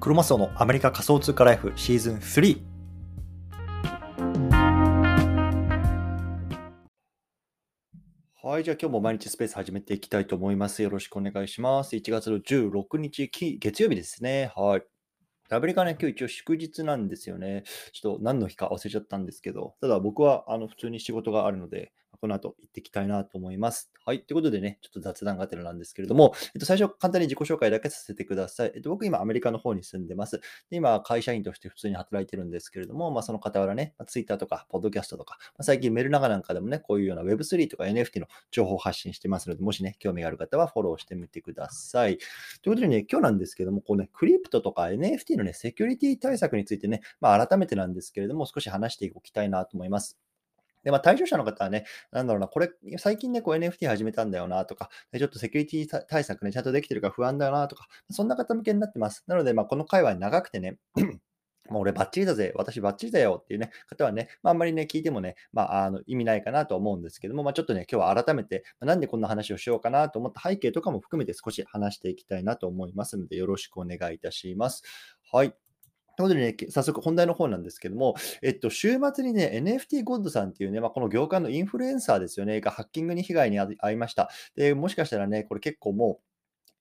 クロマスオのアメリカ仮想通貨ライフシーズン3はい、じゃあ今日も毎日スペース始めていきたいと思います。よろしくお願いします。1月の16日、月曜日ですね。はい。アメリカね、今日一応祝日なんですよね。ちょっと何の日か忘れちゃったんですけど、ただ僕はあの普通に仕事があるので、この後行っていきたいなと思います。はい。ということでね、ちょっと雑談がてらなんですけれども、えっと、最初簡単に自己紹介だけさせてください。えっと、僕今アメリカの方に住んでます。で今、会社員として普通に働いてるんですけれども、まあ、その傍らね、まあ Twitter とか、ポッドキャストとか、まあ、最近メルナガなんかでもね、こういうような Web3 とか NFT の情報を発信してますので、もしね、興味がある方はフォローしてみてください。ということでね、今日なんですけども、こうね、クリプトとか NFT のね、セキュリティ対策についてね、まあ、改めてなんですけれども、少し話しておきたいなと思います。で、まあ、対象者の方はね、なんだろうな、これ、最近ね、こう NFT 始めたんだよなとか、ちょっとセキュリティ対策ね、ちゃんとできてるか不安だよなとか、そんな方向けになってます。なので、まあ、この会話長くてね、もう俺バッチリだぜ、私バッチリだよっていうね、方はね、まあ、あんまりね、聞いてもね、まあ、あの意味ないかなと思うんですけども、まあ、ちょっとね、今日は改めて、まあなんでこんな話をしようかなと思った背景とかも含めて少し話していきたいなと思いますので、よろしくお願いいたします。はい。ということでね、早速本題の方なんですけども、えっと、週末にね、NFT ゴッドさんっていうね、まあ、この業界のインフルエンサーですよね、がハッキングに被害に遭いました。で、もしかしたらね、これ結構もう、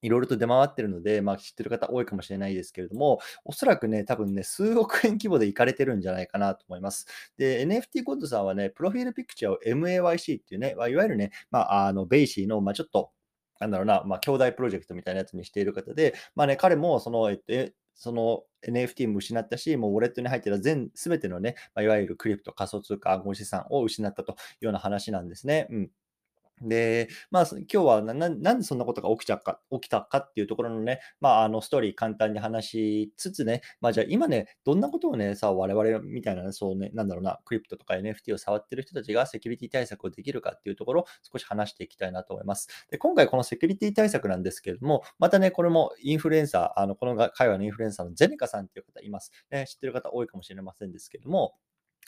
いろいろと出回ってるので、まあ、知ってる方多いかもしれないですけれども、おそらくね、多分ね、数億円規模で行かれてるんじゃないかなと思います。で、NFT ゴッドさんはね、プロフィールピクチャーを MAYC っていうね、いわゆるね、まあ、あの、 BAYC の、まあ、ちょっと、なんだろうな、まあ、兄弟プロジェクトみたいなやつにしている方で、まあね、彼もその、えっと、その NFT も失ったし、もうウォレットに入ってた全、すべてのね、まあ、いわゆるクリプト、仮想通貨、暗号資産を失ったというような話なんですね。うん。で、まあ、今日はななんでそんなことが起きちゃか起きたかっていうところのね、まあ、あのストーリー簡単に話しつつね、まあ、じゃあ今ね、どんなことをね、さ、我々みたいなね、そうね、なんだろうな、クリプトとか NFT を触ってる人たちがセキュリティ対策をできるかっていうところを少し話していきたいなと思います。で、今回このセキュリティ対策なんですけれども、またね、これもインフルエンサー、あのこの会話のインフルエンサーのゼネカさんっていう方います。ね、知ってる方多いかもしれませんですけれども、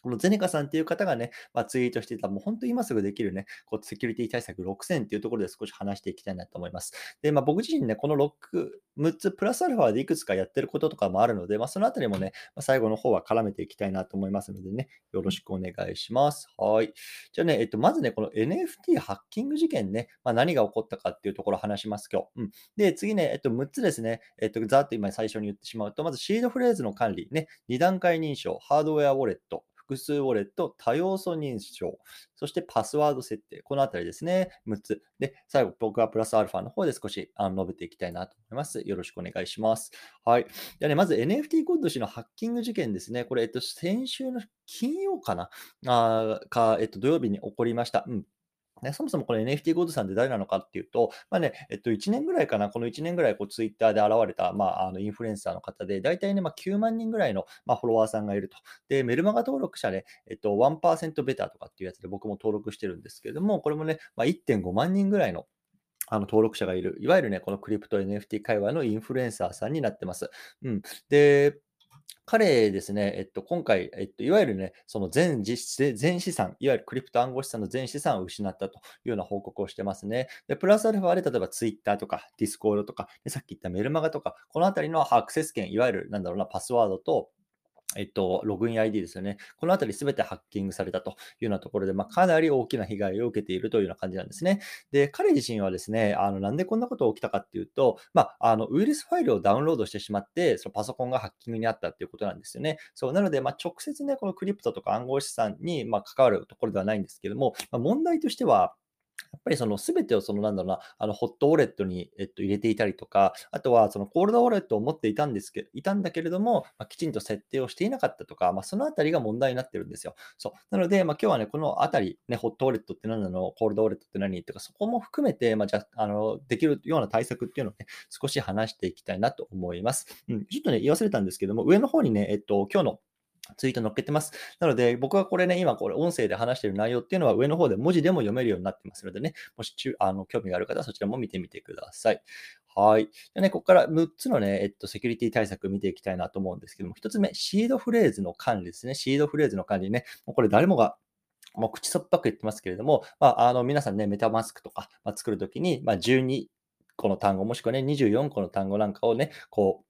このゼネカさんっていう方がね、まあ、ツイートしていた、もう本当に今すぐできるね、こうセキュリティ対策6000っていうところで少し話していきたいなと思います。で、まあ、僕自身ね、この6、6つプラスアルファでいくつかやってることとかもあるので、まあ、そのあたりもね、まあ、最後の方は絡めていきたいなと思いますのでね、よろしくお願いします。はい。じゃあね、えっと、まずね、この NFT ハッキング事件ね、まあ、何が起こったかっていうところを話します、今日。うん。で、次ね、えっと、6つですね、えっと、ざっと今最初に言ってしまうと、まずシードフレーズの管理、ね、2段階認証、ハードウェアウォレット、複数ウォレット、多要素認証、そしてパスワード設定。このあたりですね。6つ。で、最後、僕はプラスアルファの方で少しあの述べていきたいなと思います。よろしくお願いします。はい。ではね、まず NFT コード氏のハッキング事件ですね。これ、えっと、先週の金曜かな？あか、えっと、土曜日に起こりました。うん。ね、そもそもこの NFT ゴードさんって誰なのかっていうと、まあね、えっと、1年ぐらいかな、この1年ぐらいこうツイッターで現れた、まあ、あのインフルエンサーの方で、大体ね、まあ、9万人ぐらいの、まあ、フォロワーさんがいると。で、メルマガ登録者で、えっと、1%ベターとかっていうやつで僕も登録してるんですけれども、これもね、まあ、1.5万人ぐらいのあの登録者がいる、いわゆるね、このクリプト NFT 界隈のインフルエンサーさんになってます。うん。で、彼ですね、えっと、今回、えっと、いわゆるね、その全実全資産、いわゆるクリプト暗号資産の全資産を失ったというような報告をしてますね。で、プラスアルファで、例えば Twitter とか Discord とか、でさっき言ったメルマガとか、このあたりのアクセス権、いわゆる、なんだろうな、パスワードと、えっと、ログイン ID ですよね。このあたりすべてハッキングされたというようなところで、まあ、かなり大きな被害を受けているというような感じなんですね。で、彼自身はですね、あのなんでこんなことが起きたかっていうと、まあ、あのウイルスファイルをダウンロードしてしまって、そのパソコンがハッキングにあったっていうことなんですよね。そうなので、まあ、直接ね、このクリプトとか暗号資産に、ま、関わるところではないんですけども、ま、問題としては、やっぱりその全てをそのなんだろうな、あのホットウォレットに、えっと、入れていたりとか、あとはそのコールドウォレットを持っていたんですけいたんだけれども、まあ、きちんと設定をしていなかったとか、まあ、そのあたりが問題になってるんですよ。そう。なので、まあ、今日はね、このあたり、ね、ホットウォレットって何なの、コールドウォレットって何？とか、そこも含めて、まあ、じゃあ、あの、できるような対策っていうのをね、少し話していきたいなと思います。うん、ちょっとね、言い忘れたんですけども、上の方にね、えっと、今日のツイート載っけてます。なので、僕はこれね、今これ音声で話している内容っていうのは上の方で文字でも読めるようになってますのでね、もしちゅあの興味がある方はそちらも見てみてください。はい。でね、ここから6つのね、えっと、セキュリティ対策見ていきたいなと思うんですけども、1つ目、シードフレーズの管理ですね。シードフレーズの管理ね。もうこれ誰もがもう口そっぱく言ってますけれども、まあ、あの皆さんね、メタマスクとか、まあ、作るときに、まあ、12個の単語、もしくはね、24個の単語なんかをね、こう、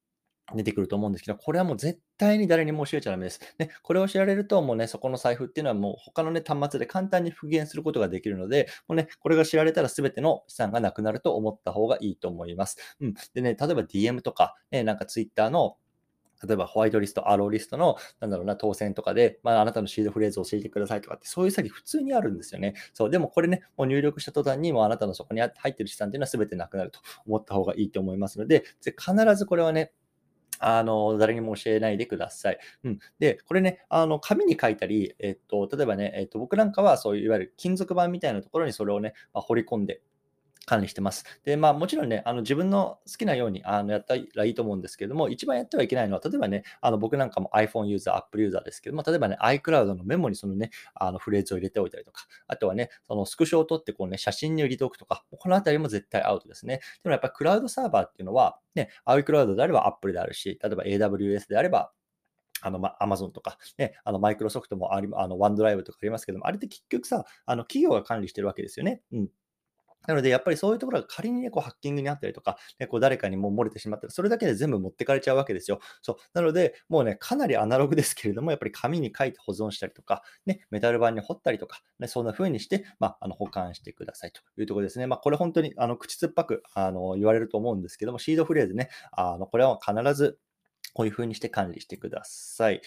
出てくると思うんですけど、これはもう絶対に誰にも教えちゃダメです。ね、これを知られると、もうね、そこの財布っていうのはもう他のね、端末で簡単に復元することができるので、もうね、これが知られたら全ての資産がなくなると思った方がいいと思います。うん。でね、例えば DM とか、ね、なんか Twitter の例えばホワイトリスト、アローリストの、なんだろうな、当選とかで、まあ、あなたのシードフレーズを教えてくださいとかって、そういう詐欺普通にあるんですよね。そう、でもこれね、もう入力した途端に、もうあなたのそこに入ってる資産っていうのは全てなくなると思った方がいいと思いますので、必ずこれはね、あの、誰にも教えないでください。うん。で、これね、あの、紙に書いたり、えっと、例えばね、えっと、僕なんかはそういういわゆる金属板みたいなところにそれをね、まあ、掘り込んで、管理してます。で、まあもちろんね、あの自分の好きなようにあのやったらいいと思うんですけども、一番やってはいけないのは、例えばね、あの僕なんかも iPhone ユーザー、Apple ユーザーですけども、例えばね、iCloud のメモにそのね、あのフレーズを入れておいたりとか、あとはね、そのスクショを取ってこうね、写真に入れておくとか、このあたりも絶対アウトですね。でもやっぱりクラウドサーバーっていうのは、ね、iCloud であれば Apple であるし、例えば AWS であればあの、ま、アマゾンとか、ね、あの、マイクロソフトもあり、あの、ワンドライブとかありますけども、あれって結局さ、あの、企業が管理してるわけですよね。うん。なので、やっぱりそういうところが仮にね、こうハッキングにあったりとか、ね、こう誰かにも漏れてしまったら、それだけで全部持ってかれちゃうわけですよ。そう。なので、もうね、かなりアナログですけれども、やっぱり紙に書いて保存したりとか、ね、メタル板に彫ったりとか、ね、そんな風にして、まあ、あの保管してくださいというところですね。まあ、これ本当にあの口酸っぱくあの言われると思うんですけども、シードフレーズね、あのこれは必ずこういう風にして管理してください。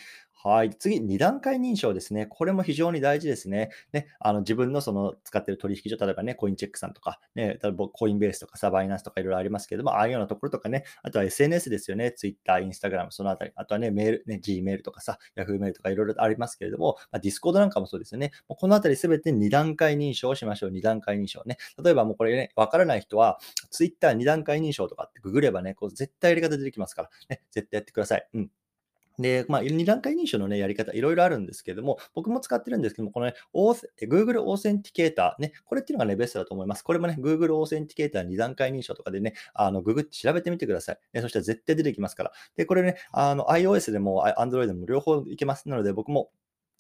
はい。次、2段階認証ですね。これも非常に大事ですね。ね、あの自分のその使ってる取引所、例えばね、コインチェックさんとか、ね、例えばコインベースとかサバイナンスとかいろいろありますけども、ああいうようなところとかね、あとは SNS ですよね。Twitter、Instagram、そのあたり。あとはね、メール、ね、Gmail とかさ、Yahoo メールとかいろいろありますけれども、まあ、Discord なんかもそうですよね。もうこのあたりすべて2段階認証をしましょう。2段階認証ね。例えばもうこれね、わからない人は、Twitter2 段階認証とかってググればね、こう絶対やり方出てきますから、ね、絶対やってください。うん。で、まあ、2段階認証のね、やり方、いろいろあるんですけども、僕も使ってるんですけども、このね、Google Authenticator、ね、これっていうのがね、ベストだと思います。これもね、Google オーセンティケーター2段階認証とかでね、あの、ググって調べてみてください。ね、そしたら絶対出てきますから。で、これね、あの、iOS でも Android でも両方いけます。なので、僕も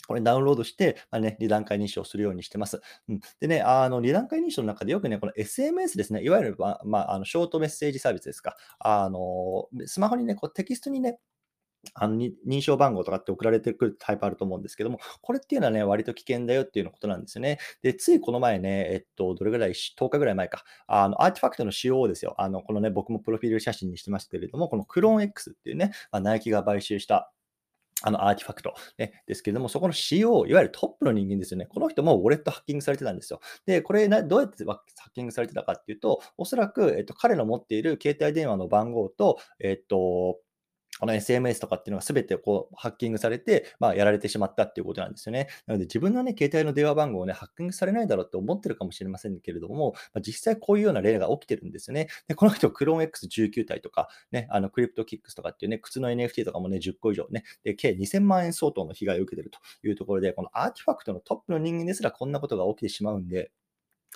これダウンロードして、まあね、2段階認証するようにしてます。うん、でね、あの2段階認証の中でよくね、この SMS ですね、いわゆる、まあ、あのショートメッセージサービスですか。あのスマホにね、こうテキストにね、あの認証番号とかって送られてくるタイプあると思うんですけども、これっていうのはね、割と危険だよっていうのことなんですよね。で、ついこの前ね、えっと、どれぐらい、10日ぐらい前か、あの、アーティファクトの仕様ですよ。あの、このね、僕もプロフィール写真にしてますけれども、このクローン X っていうね、まあ、ナイキが買収したあの RTFKT、ね、ですけれども、そこの CEO、いわゆるトップの人間ですよね。この人もウォレットハッキングされてたんですよ。で、これどうやってハッキングされてたかっていうと、おそらく、えっと、彼の持っている携帯電話の番号と、えっと、この SMS とかっていうのが全てこうハッキングされて、まあ、やられてしまったっていうことなんですよね。なので自分のね、携帯の電話番号をね、ハッキングされないだろうって思ってるかもしれませんけれども、まあ、実際こういうような例が起きてるんですよね。で、この人、クローン X19 体とか、ね、あの、 CryptoKicks とかっていうね、靴の NFT とかもね、10個以上ね、で、計2000万円相当の被害を受けてるというところで、この RTFKT のトップの人間ですらこんなことが起きてしまうんで、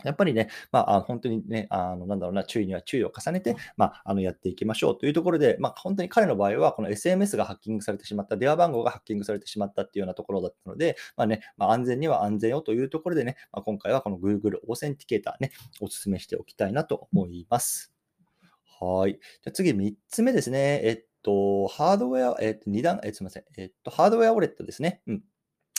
やっぱりね、まあ、本当にね、あの、なんだろうな、注意には注意を重ねて、まあ、あの、やっていきましょうというところで、まあ、本当に彼の場合は、この SMS がハッキングされてしまった、電話番号がハッキングされてしまったっていうようなところだったので、まあね、まあ、安全には安全をというところでね、まあ、今回はこの Google Authenticator ね、お勧めしておきたいなと思います。はい。じゃ次、3つ目ですね。えっと、ハードウェア、えっと、2段、えすみません。えっと、ハードウェアウォレットですね。うん。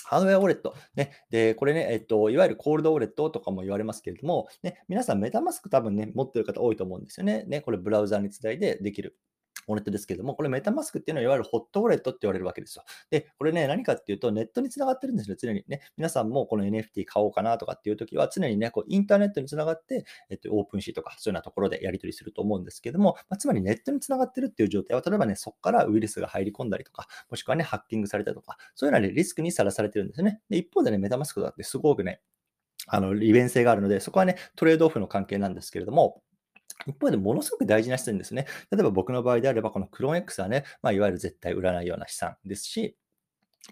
ハードウェアウォレット。ね。で、これね、えっと、いわゆるコールドウォレットとかも言われますけれども、ね、皆さん MetaMask 多分ね、持ってる方多いと思うんですよね。ね、これブラウザにつないでできるウォレットですけども、これ MetaMask っていうのは、いわゆるホットウォレットって言われるわけですよ。で、これね、何かっていうと、ネットにつながってるんですよ、常にね。皆さんもこの NFT 買おうかなとかっていう時は、常にね、こうインターネットにつながって、えっと、 OpenSea とか、そういうようなところでやり取りすると思うんですけども、まあ、つまりネットにつながってるっていう状態は、例えばね、そこからウイルスが入り込んだりとか、もしくはね、ハッキングされたとか、そういうような、ね、リスクにさらされてるんですね。で、一方でね、メタマスクだってすごくね、あの利便性があるので、そこはね、トレードオフの関係なんですけれども、一方でものすごく大事な資産ですね。例えば僕の場合であれば、このクローン X はね、まあ、いわゆる絶対売らないような資産ですし、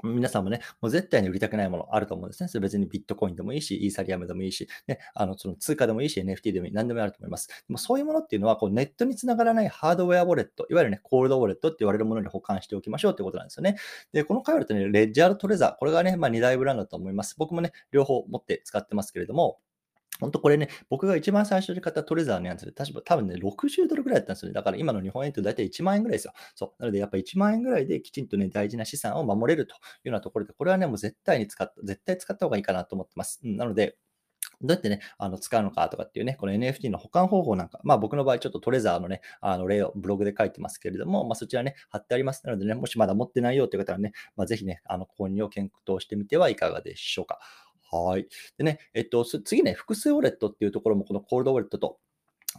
皆さんもね、もう絶対に売りたくないものあると思うんですね。それ別にビットコインでもいいし、イーサリアムでもいいし、ね、あのその通貨でもいいし、NFT でもいい、何でもあると思います。でもそういうものっていうのは、こうネットにつながらないハードウェアウォレット、いわゆるね、コールドウォレットって言われるものに保管しておきましょうってことなんですよね。で、この回はね、レッジャートレザー、これがね、まあ、2大ブランドだと思います。僕もね、両方持って使ってますけれども、ほんとこれね、僕が一番最初に買ったトレザーのやつで、多分ね、60ドルぐらいだったんですよね。だから今の日本円って大体1万円ぐらいですよ。そう。なのでやっぱ1万円ぐらいできちんとね、大事な資産を守れるというようなところで、これはね、もう絶対に使った、絶対使った方がいいかなと思ってます。うん、なので、どうやってね、あの使うのかとかっていうね、この NFT の保管方法なんか、まあ僕の場合ちょっとトレザーのね、あの例をブログで書いてますけれども、まあそちらね、貼ってありますのでね、もしまだ持ってないよという方はね、まあ、ぜひね、あの購入を検討してみてはいかがでしょうか。はい。でね、えっと、次ね、複数ウォレットっていうところも、このコールドウォレットと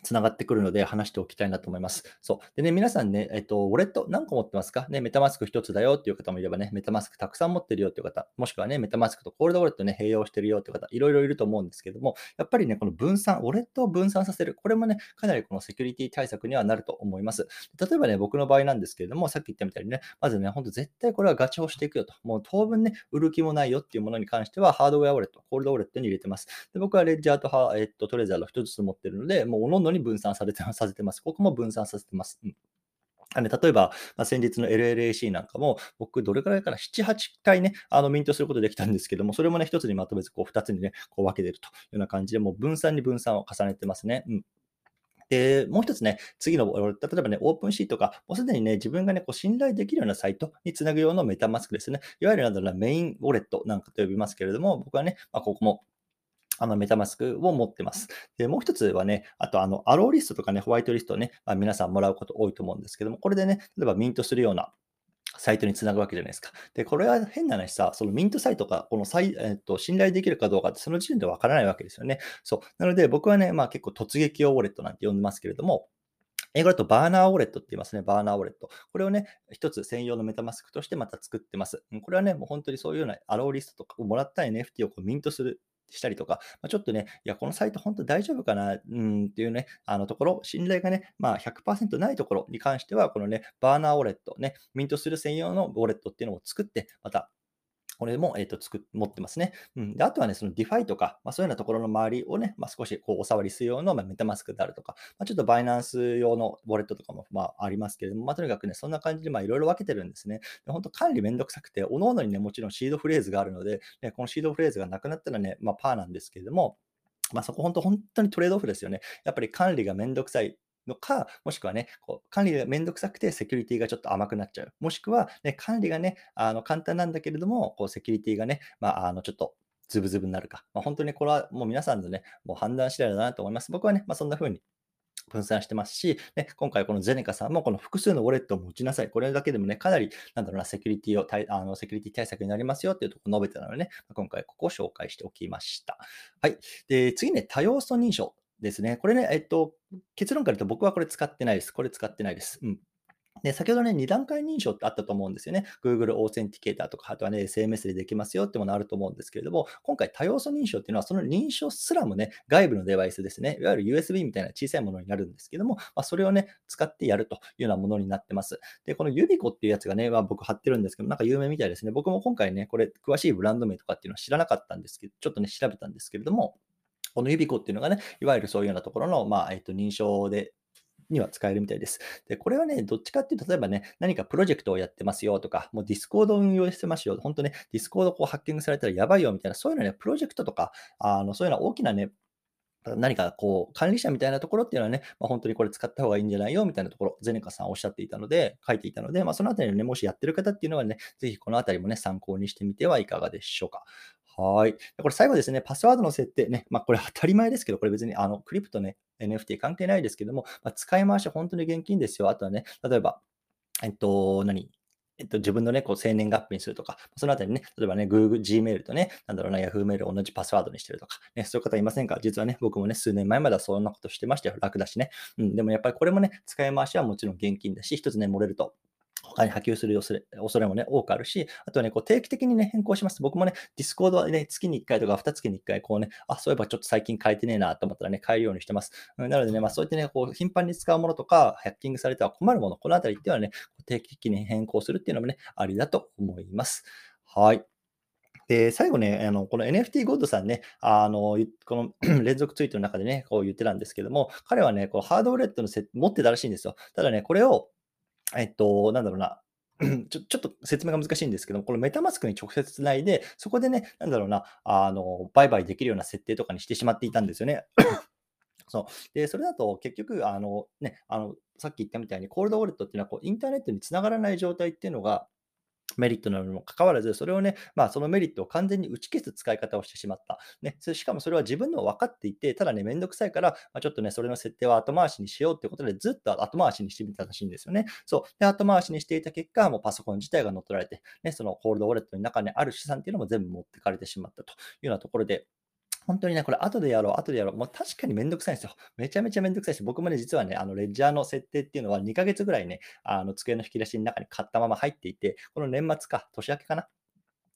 つながってくるので話しておきたいなと思います。そう。でね、皆さんね、えっと、ウォレット何個持ってますか？ね、メタマスク1つだよっていう方もいればね、メタマスクたくさん持ってるよっていう方、もしくはね、メタマスクとコールドウォレットね、併用してるよっていう方、いろいろいると思うんですけども、やっぱりね、この分散、ウォレットを分散させる、これもね、かなりこのセキュリティ対策にはなると思います。例えばね、僕の場合なんですけれども、さっき言ったみたいにね、まずね、ほんと絶対これはガチをしていくよと。もう当分ね、売る気もないよっていうものに関しては、ハードウェアウォレット、コールドウォレットに入れてます。で僕はレッジャーとハ、えっと、トレザーの1つ持ってるので、もう各に分散されて。させてます。ここも分散させてます。うんあの例えば、まあ、先日の LLAC なんかも、僕、どれくらいかな、7、8回ね、あのミントすることできたんですけども、それもね、1つにまとめず、こう2つにね、こう分けてるというような感じで、もう分散に分散を重ねてますね。うんで、もう一つね、次の、例えばね、オープンシーとか、もうすでにね、自分がね、こう信頼できるようなサイトにつなぐ用のメタマスクですね。いわゆるなんだろうな、メインウォレットなんかと呼びますけれども、僕はね、まあ、ここもあのメタマスクを持ってます。で、もう一つはね、あとあの、アローリストとかね、ホワイトリストをね、まあ、皆さんもらうこと多いと思うんですけども、これでね、例えばミントするようなサイトにつなぐわけじゃないですか。で、これは変な話さ、そのミントサイトが、このサイ、えっと、信頼できるかどうかって、その時点でわからないわけですよね。そう。なので、僕はね、まあ結構突撃用ウォレットなんて呼んでますけれども、英語だとバーナーウォレットって言いますね。バーナーウォレット。これをね、一つ専用のメタマスクとしてまた作ってます。これはね、もう本当にそういうようなアローリストとかをもらった NFT をこうミントするしたりとか、まあ、ちょっとね、いや、このサイト本当大丈夫かな、うんっていうね、あのところ、信頼がね、まあ100%ないところに関しては、このね、バーナーウォレット、ね、ミントする専用のウォレットっていうのを作って、またこれも、えっ、ー、と、作持ってますね。うん。で、あとはね、その DeFi とか、まあ、そういうようなところの周りをね、まあ、少しこうお触りする用の、まあ、メタマスクであるとか、まあ、ちょっとバイナンス用のウォレットとかも、まあ、ありますけれども、まあ、とにかくね、そんな感じで、まあ、いろいろ分けてるんですね。で本当管理めんどくさくて、おのおのにね、もちろんシードフレーズがあるので、ね、このシードフレーズがなくなったらね、まあ、パーなんですけれども、まあ、そこ本当、本当にトレードオフですよね。やっぱり管理がめんどくさいのか、もしくはね、こう管理がめんどくさくてセキュリティがちょっと甘くなっちゃう。もしくは、ね、管理がね、あの簡単なんだけれども、こうセキュリティがね、まあ、あのちょっとズブズブになるか。まあ、本当にこれはもう皆さんのね、もう判断次第だなと思います。僕はね、まあ、そんな風に分散してますし、ね、今回このゼネカさんもこの複数のウォレットを持ちなさい。これだけでもね、かなり、なんだろうな、セキュリティを、あのセキュリティ対策になりますよっていうところを述べてたのでね、今回ここを紹介しておきました。はい。で、次ね、多要素認証ですね。これね、えっと、結論から言うと僕はこれ使ってないです。これ使ってないです。うん。で、先ほどね、2段階認証ってあったと思うんですよね。Google オーセンティケーターとか、あとはね、SMS でできますよってものあると思うんですけれども、今回多要素認証っていうのは、その認証すらもね、外部のデバイスですね。いわゆる USB みたいな小さいものになるんですけども、まあ、それをね、使ってやるというようなものになってます。で、このユビコっていうやつがね、まあ、僕貼ってるんですけど、なんか有名みたいですね。僕も今回ね、これ詳しいブランド名とかっていうのは知らなかったんですけど、ちょっとね、調べたんですけれども、この Yubico っていうのがね、いわゆるそういうようなところの、まあ、えっと、認証でには使えるみたいです。で、これはね、どっちかっていうと、例えばね、何かプロジェクトをやってますよとか、もう Discord を運用してますよ、本当ね、 Discord こうハッキングされたらやばいよみたいな、そういうのね、プロジェクトとか、あのそういうのは大きなね、何かこう、管理者みたいなところっていうのはね、まあ、本当にこれ使った方がいいんじゃないよみたいなところ、 Zeneca さんおっしゃっていたので、書いていたので、まあ、そのあたりね、もしやってる方っていうのはね、ぜひこのあたりもね、参考にしてみてはいかがでしょうか。はい。これ最後ですね、パスワードの設定ね、まあこれ当たり前ですけど、これ別にあのクリプトね、NFT 関係ないですけども、まあ、使い回し本当に現金ですよ。あとはね、例えば、えっと、何？えっと、自分のね、こう、生年月日にするとか、そのあたりね、例えばね、Google、Gmail とね、なんだろうな、Yahoo メールを同じパスワードにしてるとか、ね、そういう方いませんか？実はね、僕もね、数年前まではそんなことしてましたよ。楽だしね。うん、でもやっぱりこれもね、使い回しはもちろん現金だし、一つね、漏れると、他に波及する恐れ恐れもね、多くあるし、あとはね、こう定期的にね、変更します。僕もね、Discord はね、月に1回とか2月に1回、こうね、あ、そういえばちょっと最近変えてねえなと思ったらね、変えるようにしてます。なのでね、まあそうやってね、こう頻繁に使うものとか、ハッキングされては困るもの、このあたりっていうのはね、定期的に変更するっていうのもね、ありだと思います。はい。で、最後ね、あの、この NFT ゴッドさんね、あの、この連続ツイートの中でね、こう言ってたんですけども、彼はね、こうハードウォレットのセ持ってたらしいんですよ。ただね、これをえっと、なんだろうな、ちょちょっと説明が難しいんですけども、このメタマスクに直接つないで、そこでね、なんだろうな、あの、売買できるような設定とかにしてしまっていたんですよね。そう。で、それだと結局、あの、ね、あの、さっき言ったみたいに、コールドウォレットっていうのは、こう、インターネットにつながらない状態っていうのが、メリットなのにもかかわらず、それをね、まあ、そのメリットを完全に打ち消す使い方をしてしまった。ね、しかもそれは自分の分かっていて、ただね、めんどくさいから、まあ、ちょっとね、それの設定は後回しにしようってことで、ずっと後回しにしてみたらしいんですよね。そう。で、後回しにしていた結果、もうパソコン自体が乗っ取られて、ね、そのコールドウォレットの中にある資産っていうのも全部持ってかれてしまったというようなところで、本当にね、これ後でやろう、後でやろう。もう確かにめんどくさいんですよ。めちゃめちゃめんどくさいし、僕もね、実はね、あの、レッジャーの設定っていうのは2ヶ月ぐらいね、あの、机の引き出しの中に買ったまま入っていて、この年末か、年明けかな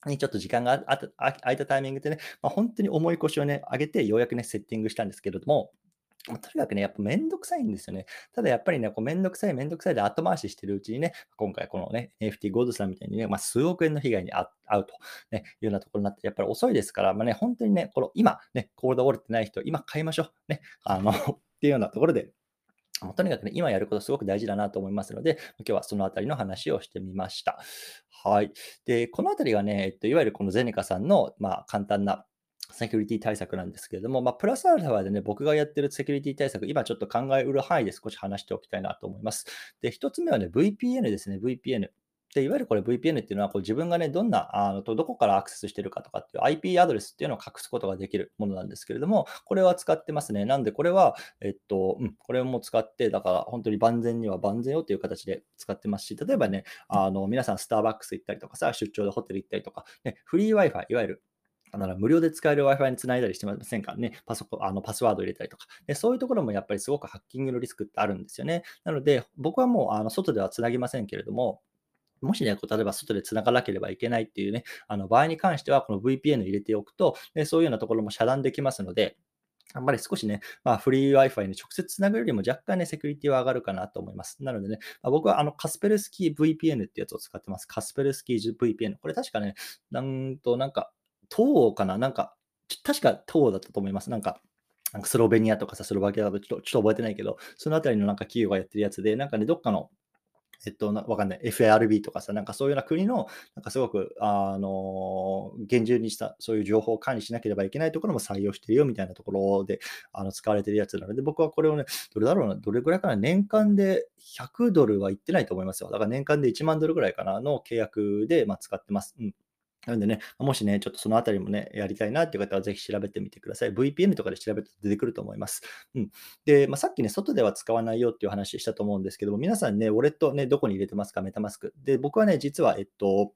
にちょっと時間があった空いたタイミングでね、まあ、本当に重い腰をね、上げて、ようやくね、セッティングしたんですけれども、とにかくね、やっぱめんどくさいんですよね。ただやっぱりね、こうめんどくさいめんどくさいで後回ししてるうちにね、今回このね、NFT ゴードさんみたいにね、まあ、数億円の被害に遭うと、ね、いうようなところになって、やっぱり遅いですから、まあね、本当にね、この今、ね、コールドウォレットない人、今買いましょう。ね、あのっていうようなところで、とにかくね、今やることすごく大事だなと思いますので、今日はそのあたりの話をしてみました。はい。で、このあたりがね、えっと、いわゆるこのゼネカさんの、まあ、簡単なセキュリティ対策なんですけれども、まあ、プラスアルファでね、僕がやってるセキュリティ対策、今ちょっと考えうる範囲で少し話しておきたいなと思います。で、一つ目はね、VPN ですね、VPN。で、いわゆるこれ VPN っていうのは、こう自分がね、どんな、あの、どこからアクセスしてるかとかっていう IP アドレスっていうのを隠すことができるものなんですけれども、これは使ってますね。なんで、これは、えっと、うん、これも使って、だから本当に万全には万全よっていう形で使ってますし、例えばね、あの、皆さんスターバックス行ったりとかさ、出張でホテル行ったりとか、ね、フリー Wi-Fi、いわゆるだから無料で使える Wi-Fi につないだりしてませんからね？パソコン、あのパスワード入れたりとかで。そういうところもやっぱりすごくハッキングのリスクってあるんですよね。なので、僕はもうあの外ではつなぎませんけれども、もしね、こう例えば外で繋がなければいけないっていうね、あの場合に関しては、この VPN 入れておくと、でそういうようなところも遮断できますので、あんまり少しね、まあ、フリー Wi-Fi に直接つなぐよりも若干ね、セキュリティは上がるかなと思います。なのでね、まあ、僕はあのカスペルスキー VPN ってやつを使ってます。カスペルスキー VPN。これ確かね、なんとなんか、東かな？なんか、確か東だったと思います。なんか、なんかスロベニアとかさ、スロバキアだとちょちょっと覚えてないけど、そのあたりのなんか企業がやってるやつで、なんかね、どっかのえっと、わかんない。FARB とかさ、なんかそういうような国の、なんかすごく、あの、厳重にしたそういう情報を管理しなければいけないところも採用してるよみたいなところで、あの、使われてるやつなので、僕はこれをね、どれだろうな、どれぐらいかな、年間で100ドルはいってないと思いますよ。だから年間で1万ドルぐらいかなの契約で、まあ、使ってます。うん。なんでね、もしね、ちょっとそのあたりもね、やりたいなっていう方はぜひ調べてみてください。VPN とかで調べると出てくると思います。うん。で、まあ、さっきね、外では使わないよっていう話したと思うんですけども、皆さんね、ウォレットね、どこに入れてますか、メタマスク。で、僕はね、実は、えっと、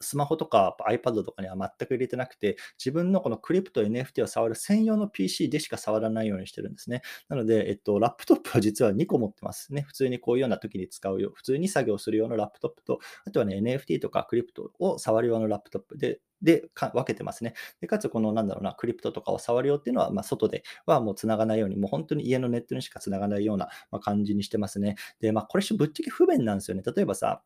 スマホとか iPad とかには全く入れてなくて、自分のこのクリプト NFT を触る専用の PC でしか触らないようにしてるんですね。なので、えっと、ラップトップは実は2個持ってますね。普通にこういうような時に使うよ。普通に作業する用のラップトップと、あとはね、NFT とかクリプトを触る用のラップトップで、で分けてますね。でかつ、このなんだろうな、クリプトとかを触るよっていうのは、まあ、外ではもう繋がないように、もう本当に家のネットにしか繋がないような感じにしてますね。で、まあ、これぶっちゃけ不便なんですよね。例えばさ、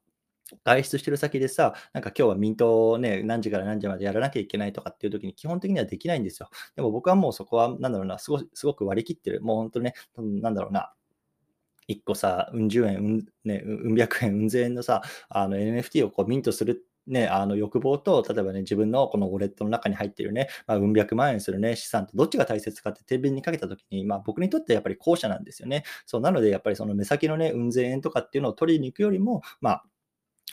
外出してる先でさ、なんか今日はミントをね、何時から何時までやらなきゃいけないとかっていう時に基本的にはできないんですよ。でも僕はもうそこは、なんだろうな、すごすごく割り切ってる。もう本当ね、なんだろうな、1個さ、うん十円、うん、ね、うん百円、うん千円のさ、あの NFT をこうミントするね、あの欲望と、例えばね、自分のこのウォレットの中に入ってるね、まあ、うん百万円するね、資産とどっちが大切かって天秤にかけたときに、まあ僕にとってやっぱり後者なんですよね。そう、なのでやっぱりその目先のね、うん千円とかっていうのを取りに行くよりも、まあ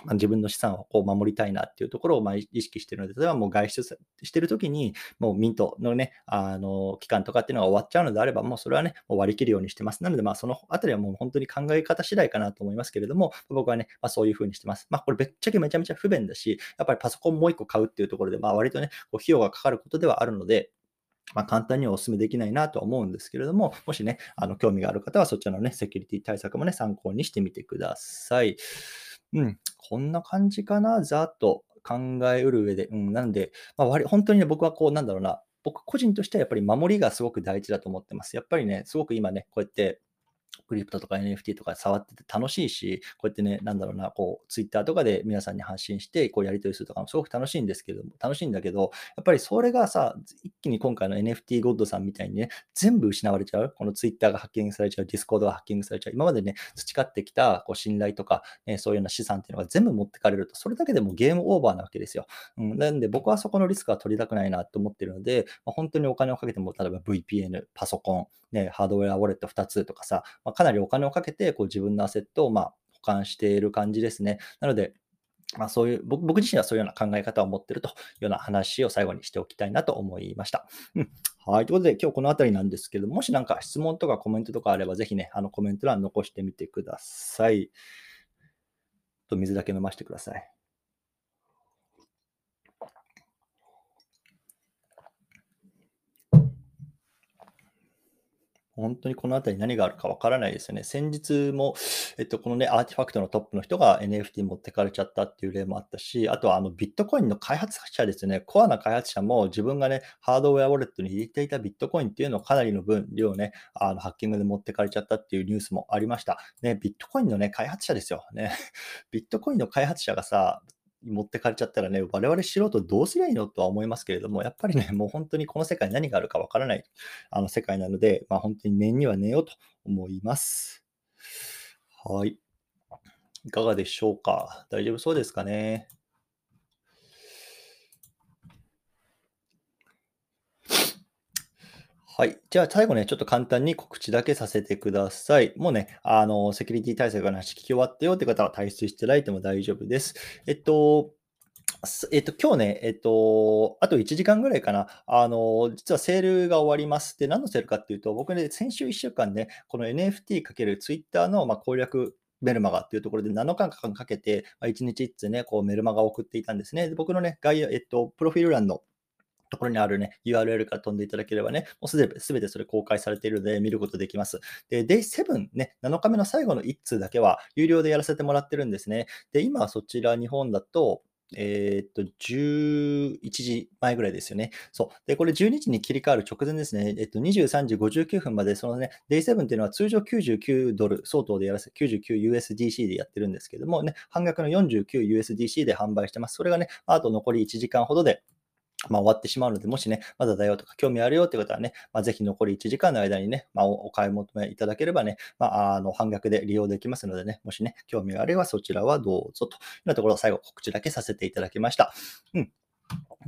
まあ、自分の資産をこう守りたいなっていうところをまあ意識してるので、例えばもう外出してるときに、もうミントのね、あの、期間とかっていうのが終わっちゃうのであれば、もうそれはね、もう割り切るようにしてます。なので、まあそのあたりはもう本当に考え方次第かなと思いますけれども、僕はね、まあそういうふうにしてます。まあこれぶっちゃけめちゃめちゃ不便だし、やっぱりパソコンもう一個買うっていうところで、まあ割とね、こう費用がかかることではあるので、まあ、簡単にはお勧めできないなとは思うんですけれども、もしね、あの興味がある方はそちらのね、セキュリティ対策もね、参考にしてみてください。うん、こんな感じかな、ざっと考えうる上で。うん、なんで、まあ、割と本当にね、僕はこう、なんだろうな、僕個人としてはやっぱり守りがすごく大事だと思ってます。やっぱりね、すごく今ね、こうやってクリプトとか NFT とか触ってて楽しいし、こうやってね、なんだろうな、こう、ツイッターとかで皆さんに発信して、こう、やり取りするとかもすごく楽しいんですけども、楽しいんだけど、やっぱりそれがさ、一気に今回の NFT ゴッドさんみたいにね、全部失われちゃう。このツイッターがハッキングされちゃう、 Discord がハッキングされちゃう。今までね、培ってきたこう信頼とか、ね、そういうような資産っていうのが全部持ってかれると、それだけでもゲームオーバーなわけですよ。うん、なんで僕はそこのリスクは取りたくないなと思ってるので、まあ、本当にお金をかけても、例えば VPN、パソコン、ね、ハードウェアウォレット2つとかさ、まあ、かなりお金をかけてこう自分のアセットをまあ保管している感じですね。なので、まあ、そういう僕、自身はそういうような考え方を持っているというような話を最後にしておきたいなと思いました。うん。はい。ということで、今日この辺りなんですけど、もし何か質問とかコメントとかあれば、ぜひね、あのコメント欄残してみてください。と水だけ飲ませてください。本当にこの辺り何があるかわからないですよね。先日も、えっと、このね、アーティファクトのトップの人が NFT 持ってかれちゃったっていう例もあったし、あとはあのビットコインの開発者ですね、コアな開発者も自分がね、ハードウェアウォレットに入れていたビットコインっていうのをかなりの分量ね、あのハッキングで持ってかれちゃったっていうニュースもありました。ね、ビットコインのね、開発者ですよ。ね、ビットコインの開発者がさ、持ってかれちゃったらね、我々素人どうすりゃいいのとは思いますけれども、やっぱりね、もう本当にこの世界何があるかわからないあの世界なので、まあ本当に念には寝ようと思います。はい。いかがでしょうか大丈夫そうですかねはい。じゃあ最後ね、ちょっと簡単に告知だけさせてください。もうね、あの、セキュリティ対策の話聞き終わったよって方は退出していただいても大丈夫です。えっと、えっと、今日ね、えっと、あと1時間ぐらいかな、あの、実はセールが終わります。で、何のセールかっていうと、僕ね、先週1週間ね、この NFT×Twitter の、まあ、攻略メルマガっていうところで7日間かけて、ま、1日1つね、こうメルマガを送っていたんですね。で僕のね、概要、えっと、プロフィール欄のところにあるね、URL から飛んでいただければね、もうすべてそれ公開されているので見ることできます。で、Day7 ね、7日目の最後の1通だけは有料でやらせてもらってるんですね。で、今そちら日本だと、えー、っと、11時前ぐらいですよね。そう。で、これ12時に切り替わる直前ですね。えっと、23時59分まで、そのね、Day7 っていうのは通常99ドル相当でやらせ、99USDC でやってるんですけどもね、半額の 49USDC で販売してます。それがね、あと残り1時間ほどでまあ、終わってしまうので、もしね、まだだよとか興味あるよって方はね、まあ、ぜひ残り1時間の間にね、まあ、お買い求めいただければね、まあ、あの半額で利用できますのでね、もしね、興味があればそちらはどうぞというなところを、最後告知だけさせていただきました。うん。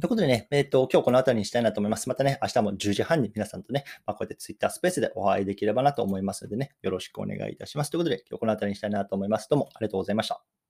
ということでね、えっ、ー、と、今日この辺りにしたいなと思います。またね、明日も10時半に皆さんとね、まあ、こうやって Twitter スペースでお会いできればなと思いますのでね、よろしくお願いいたします。ということで、今日この辺りにしたいなと思います。どうもありがとうございました。